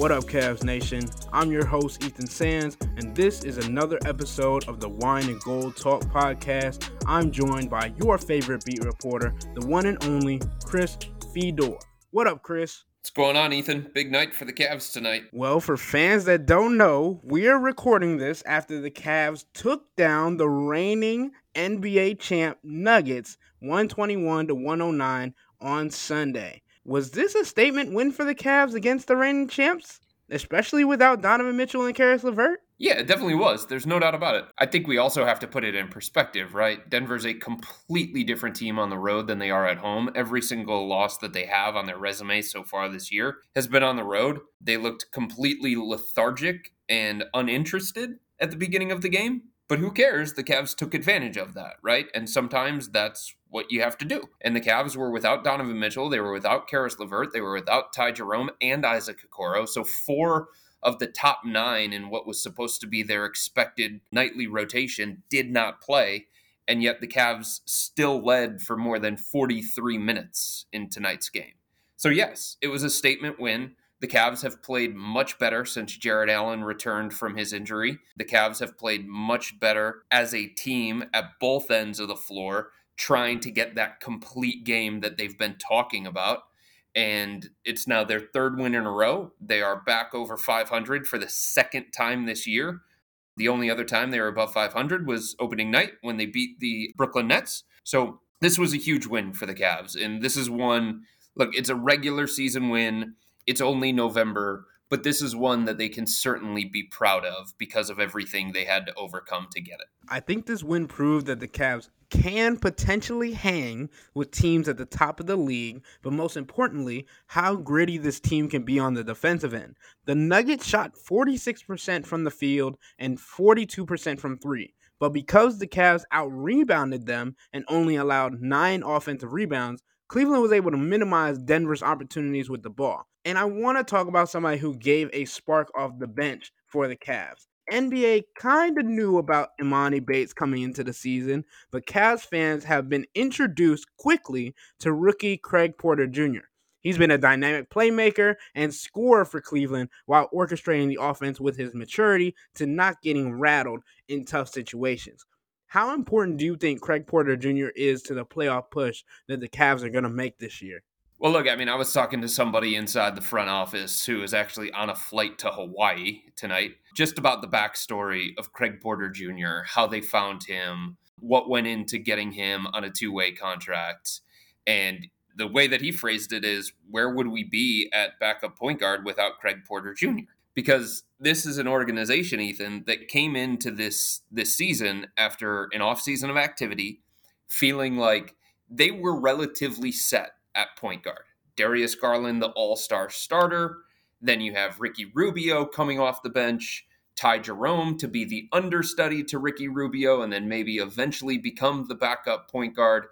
What up, Cavs Nation? I'm your host, Ethan Sands, and this is another episode of the Wine and Gold Talk podcast. I'm joined by your favorite beat reporter, the one and only Chris Fedor. What up, Chris? What's going on, Ethan? Big night for the Cavs tonight. Well, for fans that don't know, we are recording this after the Cavs took down the reigning NBA champ Nuggets 121 to 109 on Sunday. Was this a statement win for the Cavs against the reigning champs, especially without Donovan Mitchell and Caris LeVert? Yeah, it definitely was. There's no doubt about it. I think we also have to put it in perspective, right? Denver's a completely different team on the road than they are at home. Every single loss that they have on their resume so far this year has been on the road. They looked completely lethargic and uninterested at the beginning of the game. But who cares? The Cavs took advantage of that, right? And sometimes that's what you have to do. And the Cavs were without Donovan Mitchell, they were without Caris LeVert, they were without Ty Jerome and Isaac Okoro. So four of the top nine in what was supposed to be their expected nightly rotation did not play. And yet the Cavs still led for more than 43 minutes in tonight's game. So, yes, it was a statement win. The Cavs have played much better since Jarrett Allen returned from his injury. The Cavs have played much better as a team at both ends of the floor, trying to get that complete game that they've been talking about. And it's now their third win in a row. They are back over 500 for the second time this year. The only other time they were above 500 was opening night when they beat the Brooklyn Nets. So this was a huge win for the Cavs. And this is one, look, it's a regular season win it's only November, but this is one that they can certainly be proud of because of everything they had to overcome to get it. I think this win proved that the Cavs can potentially hang with teams at the top of the league, but most importantly, how gritty this team can be on the defensive end. The Nuggets shot 46% from the field and 42% from three. But because the Cavs out rebounded them and only allowed nine offensive rebounds, Cleveland was able to minimize Denver's opportunities with the ball. And I want to talk about somebody who gave a spark off the bench for the Cavs. NBA kind of knew about Emoni Bates coming into the season, but Cavs fans have been introduced quickly to rookie Craig Porter Jr. He's been a dynamic playmaker and scorer for Cleveland while orchestrating the offense with his maturity to not getting rattled in tough situations. How important do you think Craig Porter Jr. is to the playoff push that the Cavs are going to make this year? Well, look, I mean, I was talking to somebody inside the front office who is actually on a flight to Hawaii tonight, just about the backstory of Craig Porter Jr., how they found him, what went into getting him on a two way contract. And the way that he phrased it is where would we be at backup point guard without Craig Porter Jr.? Because this is an organization, Ethan, that came into this this season after an off season of activity, feeling like they were relatively set at point guard. Darius Garland, the All Star starter. Then you have Ricky Rubio coming off the bench. Ty Jerome to be the understudy to Ricky Rubio and then maybe eventually become the backup point guard.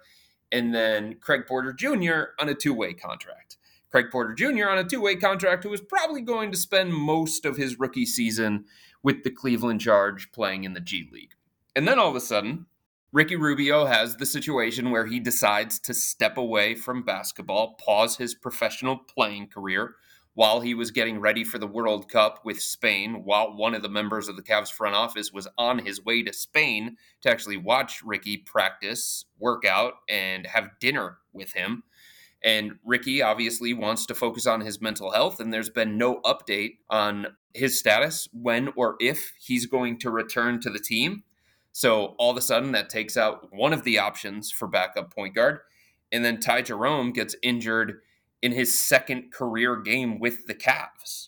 And then Craig Porter Jr. on a two way contract. Craig Porter Jr. on a two way contract, who is probably going to spend most of his rookie season with the Cleveland Charge playing in the G League. And then all of a sudden, Ricky Rubio has the situation where he decides to step away from basketball, pause his professional playing career while he was getting ready for the World Cup with Spain, while one of the members of the Cavs front office was on his way to Spain to actually watch Ricky practice, work out, and have dinner with him. And Ricky obviously wants to focus on his mental health, and there's been no update on his status, when or if he's going to return to the team. So all of a sudden, that takes out one of the options for backup point guard. And then Ty Jerome gets injured in his second career game with the Cavs.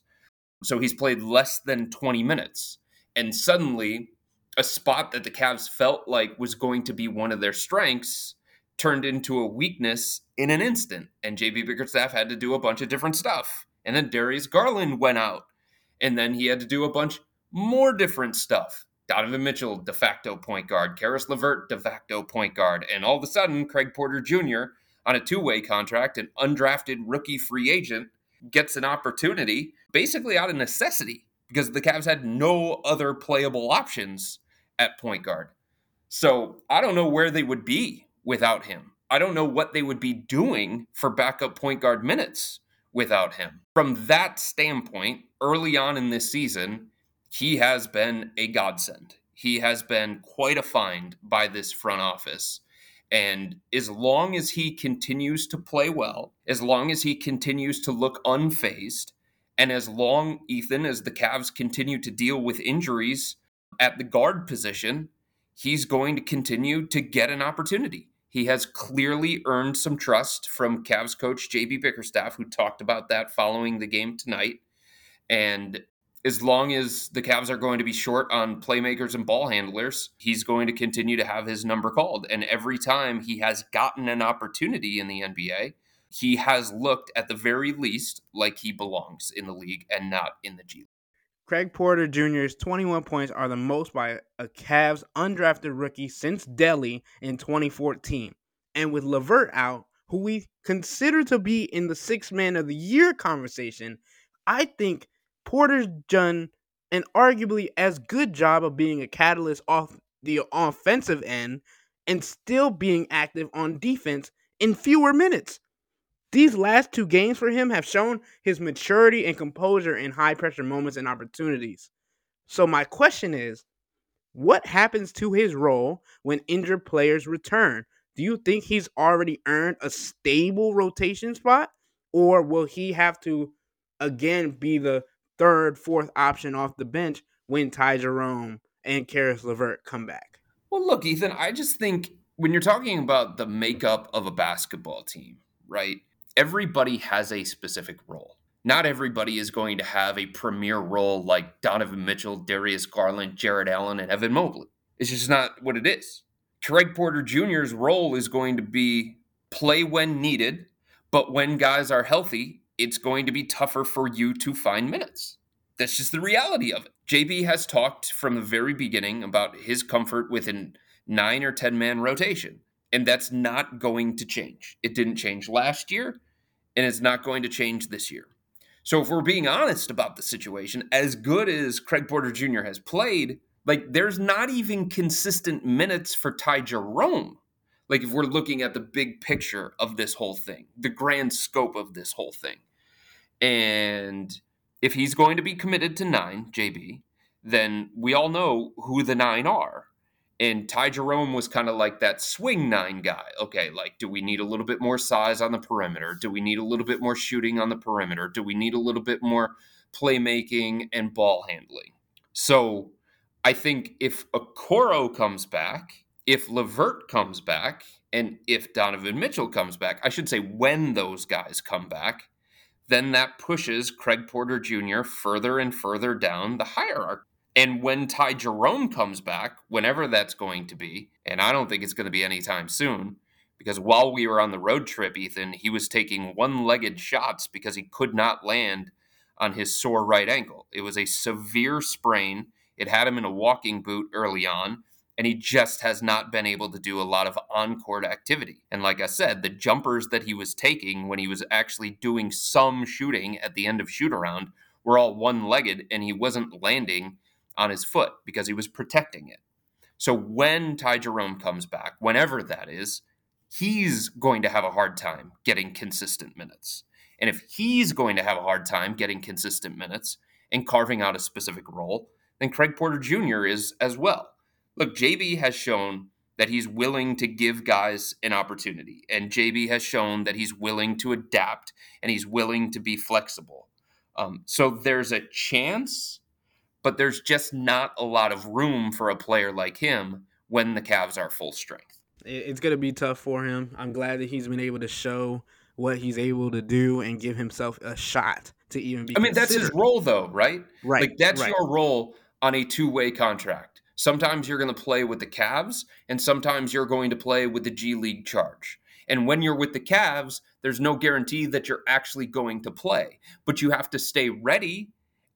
So he's played less than 20 minutes. And suddenly, a spot that the Cavs felt like was going to be one of their strengths turned into a weakness in an instant. And JB Bickerstaff had to do a bunch of different stuff. And then Darius Garland went out. And then he had to do a bunch more different stuff. Donovan Mitchell, de facto point guard. Caris LeVert, de facto point guard. And all of a sudden, Craig Porter Jr., on a two way contract, an undrafted rookie free agent, gets an opportunity basically out of necessity because the Cavs had no other playable options at point guard. So I don't know where they would be without him. I don't know what they would be doing for backup point guard minutes without him. From that standpoint, early on in this season, he has been a godsend. He has been quite a find by this front office. And as long as he continues to play well, as long as he continues to look unfazed, and as long, Ethan, as the Cavs continue to deal with injuries at the guard position, he's going to continue to get an opportunity. He has clearly earned some trust from Cavs coach JB Bickerstaff, who talked about that following the game tonight. And as long as the Cavs are going to be short on playmakers and ball handlers, he's going to continue to have his number called. And every time he has gotten an opportunity in the NBA, he has looked at the very least like he belongs in the league and not in the G League. Craig Porter Jr.'s 21 points are the most by a Cavs undrafted rookie since Delly in 2014. And with LeVert out, who we consider to be in the six man of the year conversation, I think Porter's done an arguably as good job of being a catalyst off the offensive end and still being active on defense in fewer minutes. These last two games for him have shown his maturity and composure in high pressure moments and opportunities. So, my question is what happens to his role when injured players return? Do you think he's already earned a stable rotation spot? Or will he have to again be the third, fourth option off the bench when Ty Jerome and Caris LeVert come back? Well, look, Ethan, I just think when you're talking about the makeup of a basketball team, right? Everybody has a specific role. Not everybody is going to have a premier role like Donovan Mitchell, Darius Garland, Jarrett Allen, and Evan Mobley. It's just not what it is. Craig Porter Jr.'s role is going to be play when needed, but when guys are healthy, it's going to be tougher for you to find minutes. That's just the reality of it. JB has talked from the very beginning about his comfort with a nine or 10 man rotation. And that's not going to change. It didn't change last year, and it's not going to change this year. So, if we're being honest about the situation, as good as Craig Porter Jr. has played, like there's not even consistent minutes for Ty Jerome. Like, if we're looking at the big picture of this whole thing, the grand scope of this whole thing. And if he's going to be committed to nine, JB, then we all know who the nine are. And Ty Jerome was kind of like that swing nine guy. Okay, like, do we need a little bit more size on the perimeter? Do we need a little bit more shooting on the perimeter? Do we need a little bit more playmaking and ball handling? So I think if Okoro comes back, if LeVert comes back, and if Donovan Mitchell comes back, I should say when those guys come back, then that pushes Craig Porter Jr. further and further down the hierarchy. And when Ty Jerome comes back, whenever that's going to be, and I don't think it's going to be anytime soon, because while we were on the road trip, Ethan, he was taking one legged shots because he could not land on his sore right ankle. It was a severe sprain. It had him in a walking boot early on, and he just has not been able to do a lot of on court activity. And like I said, the jumpers that he was taking when he was actually doing some shooting at the end of shoot around were all one legged, and he wasn't landing on his foot because he was protecting it. So when Ty Jerome comes back, whenever that is, he's going to have a hard time getting consistent minutes. And if he's going to have a hard time getting consistent minutes and carving out a specific role, then Craig Porter Jr. is as well. Look, JB has shown that he's willing to give guys an opportunity, and JB has shown that he's willing to adapt and he's willing to be flexible. Um, so there's a chance but there's just not a lot of room for a player like him when the Cavs are full strength. It's going to be tough for him. I'm glad that he's been able to show what he's able to do and give himself a shot to even be. I mean, that's his role, though, right? Right. Like that's right. your role on a two-way contract. Sometimes you're going to play with the Cavs, and sometimes you're going to play with the G League charge. And when you're with the Cavs, there's no guarantee that you're actually going to play, but you have to stay ready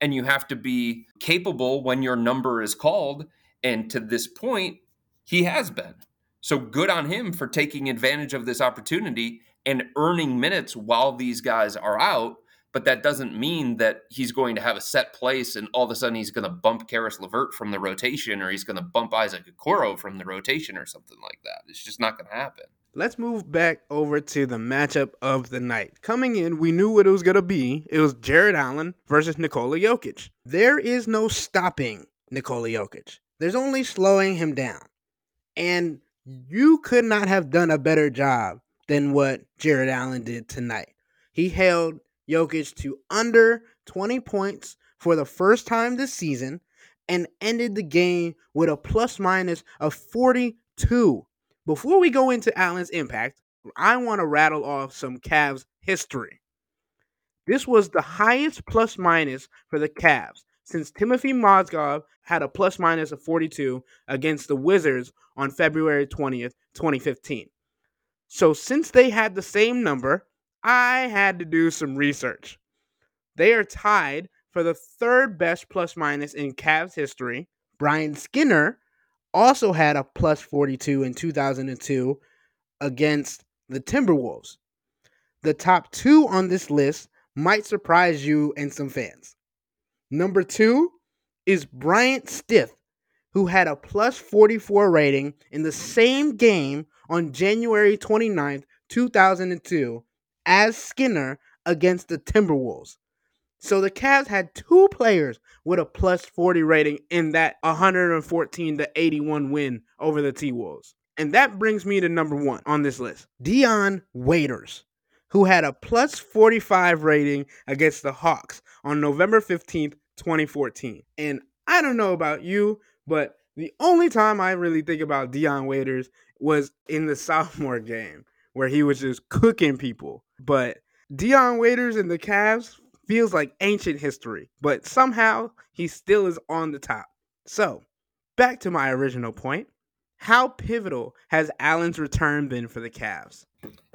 and you have to be capable when your number is called. And to this point, he has been. So good on him for taking advantage of this opportunity and earning minutes while these guys are out. But that doesn't mean that he's going to have a set place and all of a sudden he's going to bump Caris LeVert from the rotation or he's going to bump Isaac Okoro from the rotation or something like that. It's just not going to happen. Let's move back over to the matchup of the night. Coming in, we knew what it was going to be. It was Jarrett Allen versus Nikola Jokic. There is no stopping Nikola Jokic, there's only slowing him down. And you could not have done a better job than what Jarrett Allen did tonight. He held Jokic to under 20 points for the first time this season and ended the game with a plus minus of 42. Before we go into Allen's impact, I want to rattle off some Cavs history. This was the highest plus minus for the Cavs since Timofey Mozgov had a plus minus of 42 against the Wizards on February 20th, 2015. So, since they had the same number, I had to do some research. They are tied for the third best plus minus in Cavs history. Brian Skinner also had a plus 42 in 2002 against the Timberwolves. The top two on this list might surprise you and some fans. Number two is Bryant Stith, who had a plus 44 rating in the same game on January 29th, 2002, as Skinner against the Timberwolves. So the Cavs had two players with a plus 40 rating in that 114 to 81 win over the T Wolves. And that brings me to number one on this list Dion Waiters, who had a plus 45 rating against the Hawks on November 15th, 2014. And I don't know about you, but the only time I really think about Dion Waiters was in the sophomore game where he was just cooking people. But Dion Waiters and the Cavs feels like ancient history, but somehow he still is on the top. So, back to my original point. How pivotal has Allen's return been for the Cavs?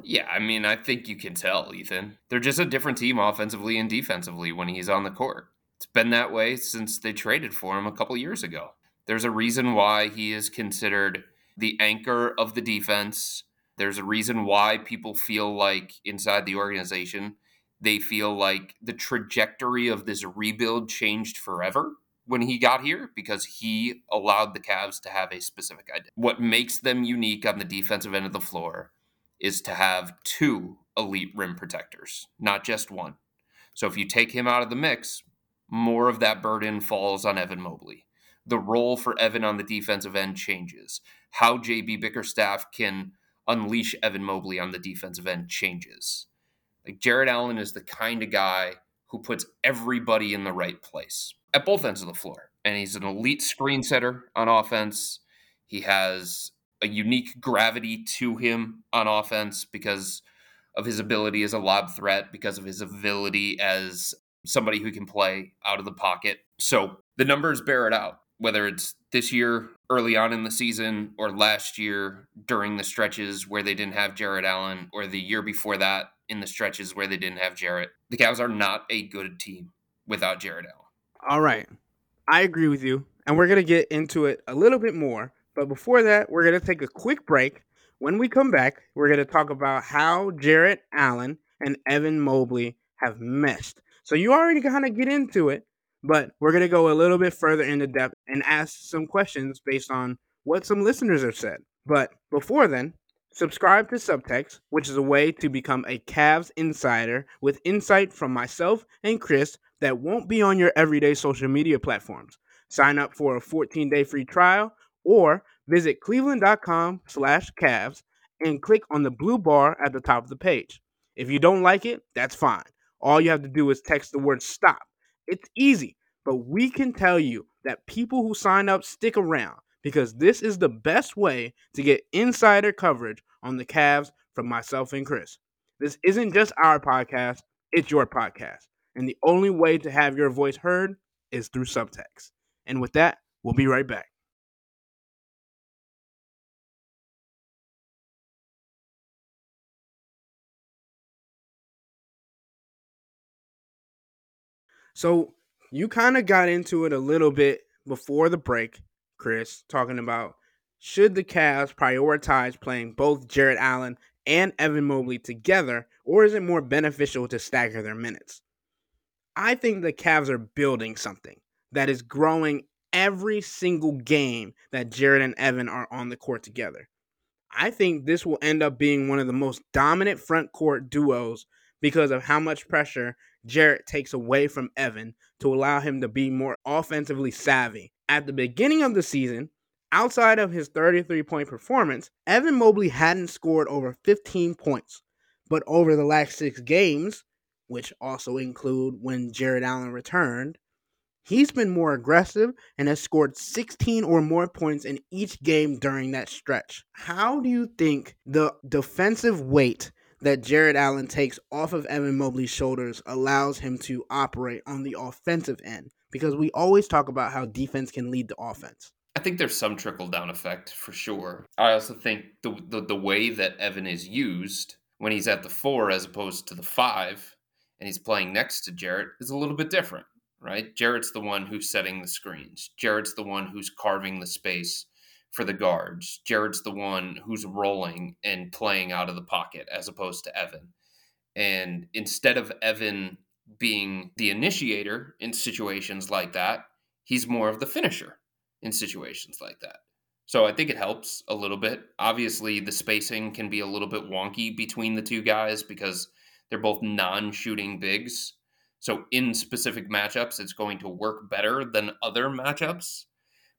Yeah, I mean, I think you can tell, Ethan. They're just a different team offensively and defensively when he's on the court. It's been that way since they traded for him a couple years ago. There's a reason why he is considered the anchor of the defense. There's a reason why people feel like inside the organization they feel like the trajectory of this rebuild changed forever when he got here because he allowed the Cavs to have a specific idea. What makes them unique on the defensive end of the floor is to have two elite rim protectors, not just one. So if you take him out of the mix, more of that burden falls on Evan Mobley. The role for Evan on the defensive end changes. How JB Bickerstaff can unleash Evan Mobley on the defensive end changes. Like Jarrett Allen is the kind of guy who puts everybody in the right place at both ends of the floor. And he's an elite screen setter on offense. He has a unique gravity to him on offense because of his ability as a lob threat, because of his ability as somebody who can play out of the pocket. So the numbers bear it out, whether it's this year early on in the season or last year during the stretches where they didn't have Jarrett Allen or the year before that in the stretches where they didn't have Jarrett. The Cavs are not a good team without Jarrett Allen. All right. I agree with you. And we're going to get into it a little bit more. But before that, we're going to take a quick break. When we come back, we're going to talk about how Jarrett Allen and Evan Mobley have meshed. So you already kind of get into it, but we're going to go a little bit further into depth and ask some questions based on what some listeners have said. But before then, Subscribe to Subtext, which is a way to become a Cavs insider with insight from myself and Chris that won't be on your everyday social media platforms. Sign up for a 14-day free trial or visit cleveland.com slash Cavs and click on the blue bar at the top of the page. If you don't like it, that's fine. All you have to do is text the word stop. It's easy, but we can tell you that people who sign up stick around because this is the best way to get insider coverage on the Cavs from myself and Chris. This isn't just our podcast, it's your podcast. And the only way to have your voice heard is through subtext. And with that, we'll be right back. So, you kind of got into it a little bit before the break Chris, talking about should the Cavs prioritize playing both Jarrett Allen and Evan Mobley together, or is it more beneficial to stagger their minutes? I think the Cavs are building something that is growing every single game that Jarrett and Evan are on the court together. I think this will end up being one of the most dominant front court duos because of how much pressure Jarrett takes away from Evan to allow him to be more offensively savvy. At the beginning of the season, outside of his 33 point performance, Evan Mobley hadn't scored over 15 points. But over the last six games, which also include when Jarrett Allen returned, he's been more aggressive and has scored 16 or more points in each game during that stretch. How do you think the defensive weight that Jarrett Allen takes off of Evan Mobley's shoulders allows him to operate on the offensive end because we always talk about how defense can lead the offense. I think there's some trickle down effect for sure. I also think the, the, the way that Evan is used when he's at the four as opposed to the five and he's playing next to Jarrett is a little bit different, right? Jarrett's the one who's setting the screens. Jarrett's the one who's carving the space for the guards. Jarrett's the one who's rolling and playing out of the pocket as opposed to Evan. And instead of Evan being the initiator in situations like that, he's more of the finisher in situations like that. So I think it helps a little bit. Obviously, the spacing can be a little bit wonky between the two guys because they're both non shooting bigs. So in specific matchups, it's going to work better than other matchups.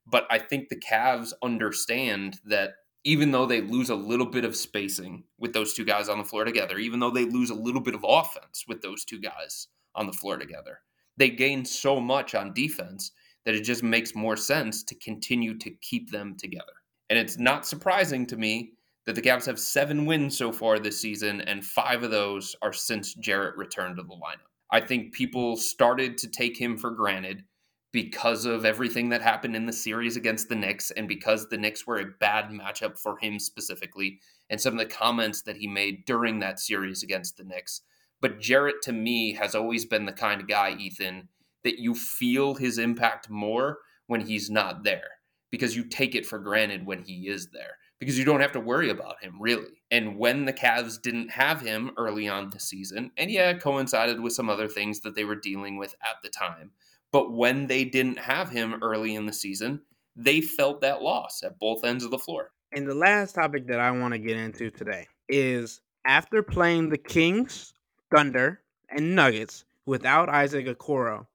But I think the Cavs understand that even though they lose a little bit of spacing with those two guys on the floor together, even though they lose a little bit of offense with those two guys on the floor together, they gain so much on defense that it just makes more sense to continue to keep them together. And it's not surprising to me that the Cavs have seven wins so far this season, and five of those are since Jarrett returned to the lineup. I think people started to take him for granted because of everything that happened in the series against the Knicks and because the Knicks were a bad matchup for him specifically and some of the comments that he made during that series against the Knicks. But Jarrett to me has always been the kind of guy, Ethan, that you feel his impact more when he's not there because you take it for granted when he is there because you don't have to worry about him really. And when the Cavs didn't have him early on the season, and yeah, it coincided with some other things that they were dealing with at the time but when they didn't have him early in the season, they felt that loss at both ends of the floor. And the last topic that I want to get into today is after playing the Kings, Thunder, and Nuggets without Isaac Okoro,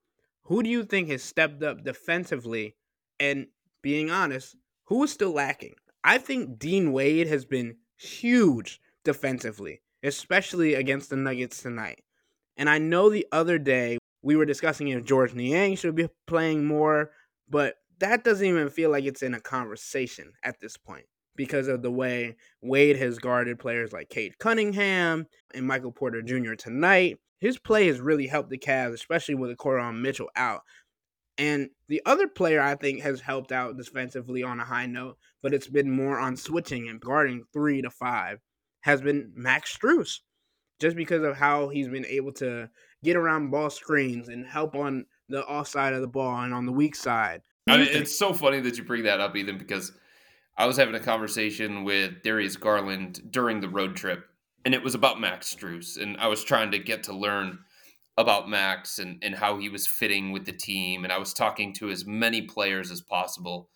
who do you think has stepped up defensively? And being honest, who is still lacking? I think Dean Wade has been huge defensively, especially against the Nuggets tonight. And I know the other day we were discussing if Georges Niang should be playing more, but that doesn't even feel like it's in a conversation at this point because of the way Wade has guarded players like Cade Cunningham and Michael Porter Jr. tonight. His play has really helped the Cavs, especially with the Coron Mitchell out. And the other player I think has helped out defensively on a high note, but it's been more on switching and guarding three to five, has been Max Strus. Just because of how he's been able to get around ball screens and help on the off side of the ball and on the weak side. I mean, it's so funny that you bring that up, Ethan, because I was having a conversation with Darius Garland during the road trip, and it was about Max Strus, and I was trying to get to learn about Max and, and how he was fitting with the team, and I was talking to as many players as possible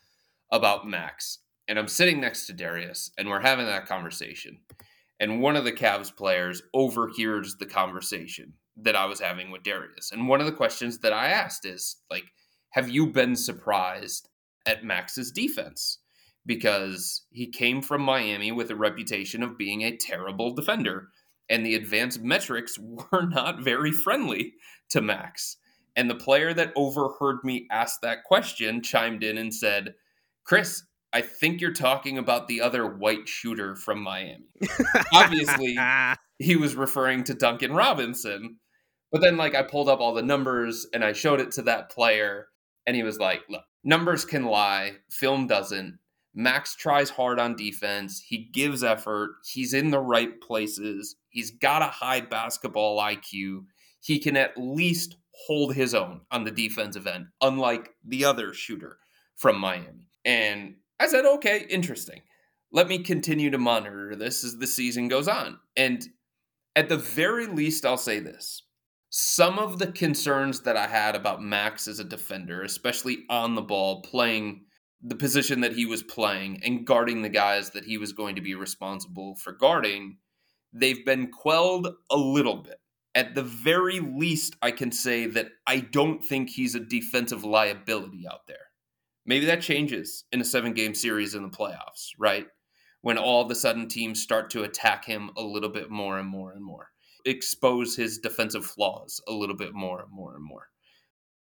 about Max. And I'm sitting next to Darius, and we're having that conversation. And one of the Cavs players overhears the conversation that I was having with Darius. And one of the questions that I asked is like, have you been surprised at Max's defense? Because he came from Miami with a reputation of being a terrible defender, and the advanced metrics were not very friendly to Max. And the player that overheard me ask that question chimed in and said, Chris, I think you're talking about the other white shooter from Miami. Obviously, he was referring to Duncan Robinson. But then, like, I pulled up all the numbers and I showed it to that player, and he was like, Look, numbers can lie, film doesn't. Max tries hard on defense. He gives effort. He's in the right places. He's got a high basketball IQ. He can at least hold his own on the defensive end, unlike the other shooter from Miami. And I said, okay, interesting. Let me continue to monitor this as the season goes on. And at the very least, I'll say this. Some of the concerns that I had about Max as a defender, especially on the ball, playing the position that he was playing and guarding the guys that he was going to be responsible for guarding, they've been quelled a little bit. At the very least, I can say that I don't think he's a defensive liability out there. Maybe that changes in a seven game series in the playoffs, right? When all of a sudden teams start to attack him a little bit more and more and more, expose his defensive flaws a little bit more and more and more.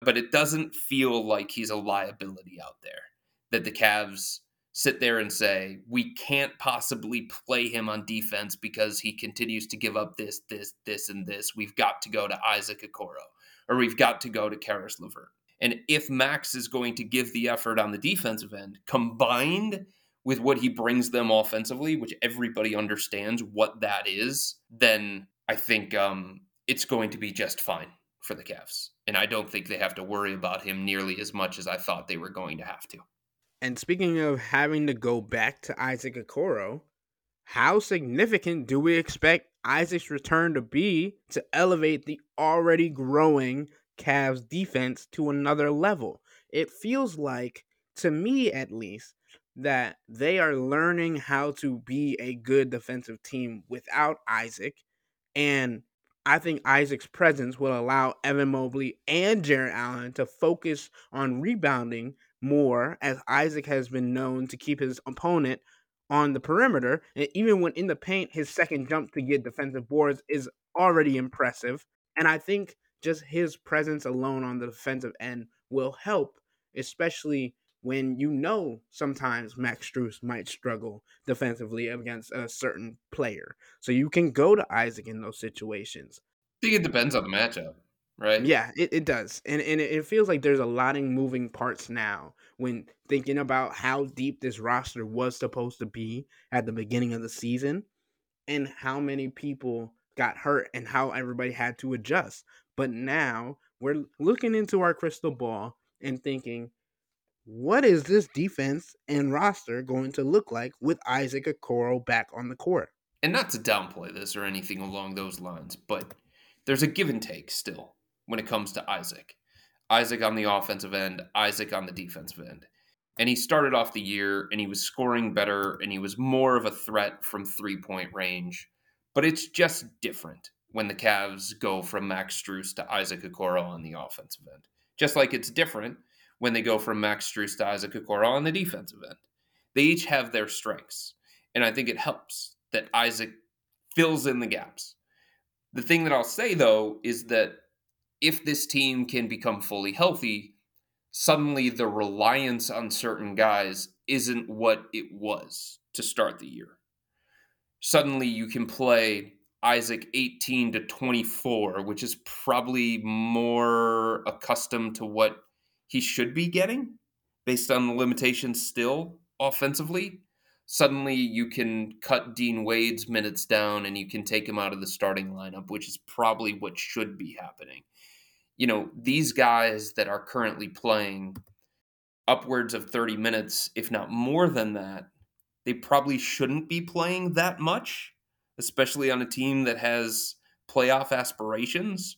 But it doesn't feel like he's a liability out there that the Cavs sit there and say, we can't possibly play him on defense because he continues to give up this, this, this, and this. We've got to go to Isaac Okoro or we've got to go to Caris LeVert. And if Max is going to give the effort on the defensive end, combined with what he brings them offensively, which everybody understands what that is, then I think um, it's going to be just fine for the Cavs. And I don't think they have to worry about him nearly as much as I thought they were going to have to. And speaking of having to go back to Isaac Okoro, how significant do we expect Isaac's return to be to elevate the already growing Cavs defense to another level? It feels like, to me at least, that they are learning how to be a good defensive team without Isaac. And I think Isaac's presence will allow Evan Mobley and Jarrett Allen to focus on rebounding more, as Isaac has been known to keep his opponent on the perimeter. And even when in the paint, his second jump to get defensive boards is already impressive. And I think just his presence alone on the defensive end will help, especially when you know sometimes Max Strus might struggle defensively against a certain player. So you can go to Isaac in those situations. I think it depends on the matchup right? Yeah, it, it does. And and it feels like there's a lot of moving parts now when thinking about how deep this roster was supposed to be at the beginning of the season and how many people got hurt and how everybody had to adjust. But now we're looking into our crystal ball and thinking, what is this defense and roster going to look like with Isaac Okoro back on the court? And not to downplay this or anything along those lines, but there's a give and take still when it comes to Isaac. Isaac on the offensive end, Isaac on the defensive end. And he started off the year and he was scoring better and he was more of a threat from three point range. But it's just different when the Cavs go from Max Strus to Isaac Okoro on the offensive end. Just like it's different when they go from Max Strus to Isaac Okoro on the defensive end. They each have their strengths. And I think it helps that Isaac fills in the gaps. The thing that I'll say, though, is that if this team can become fully healthy, suddenly the reliance on certain guys isn't what it was to start the year. Suddenly you can play Isaac 18 to 24, which is probably more accustomed to what he should be getting based on the limitations still offensively. Suddenly you can cut Dean Wade's minutes down and you can take him out of the starting lineup, which is probably what should be happening you know, these guys that are currently playing upwards of 30 minutes, if not more than that, they probably shouldn't be playing that much, especially on a team that has playoff aspirations.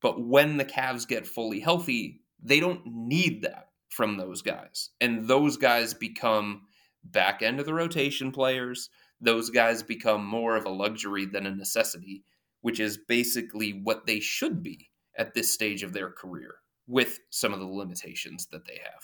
But when the Cavs get fully healthy, they don't need that from those guys. And those guys become back end of the rotation players. Those guys become more of a luxury than a necessity, which is basically what they should be at this stage of their career with some of the limitations that they have.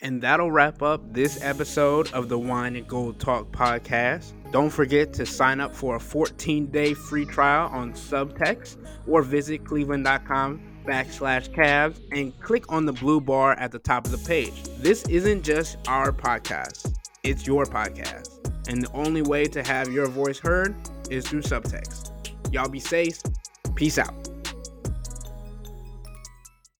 And that'll wrap up this episode of the Wine and Gold Talk podcast. Don't forget to sign up for a 14 day free trial on Subtext or visit cleveland.com backslash Cavs and click on the blue bar at the top of the page. This isn't just our podcast, it's your podcast. And the only way to have your voice heard is through subtext. Y'all be safe. Peace out.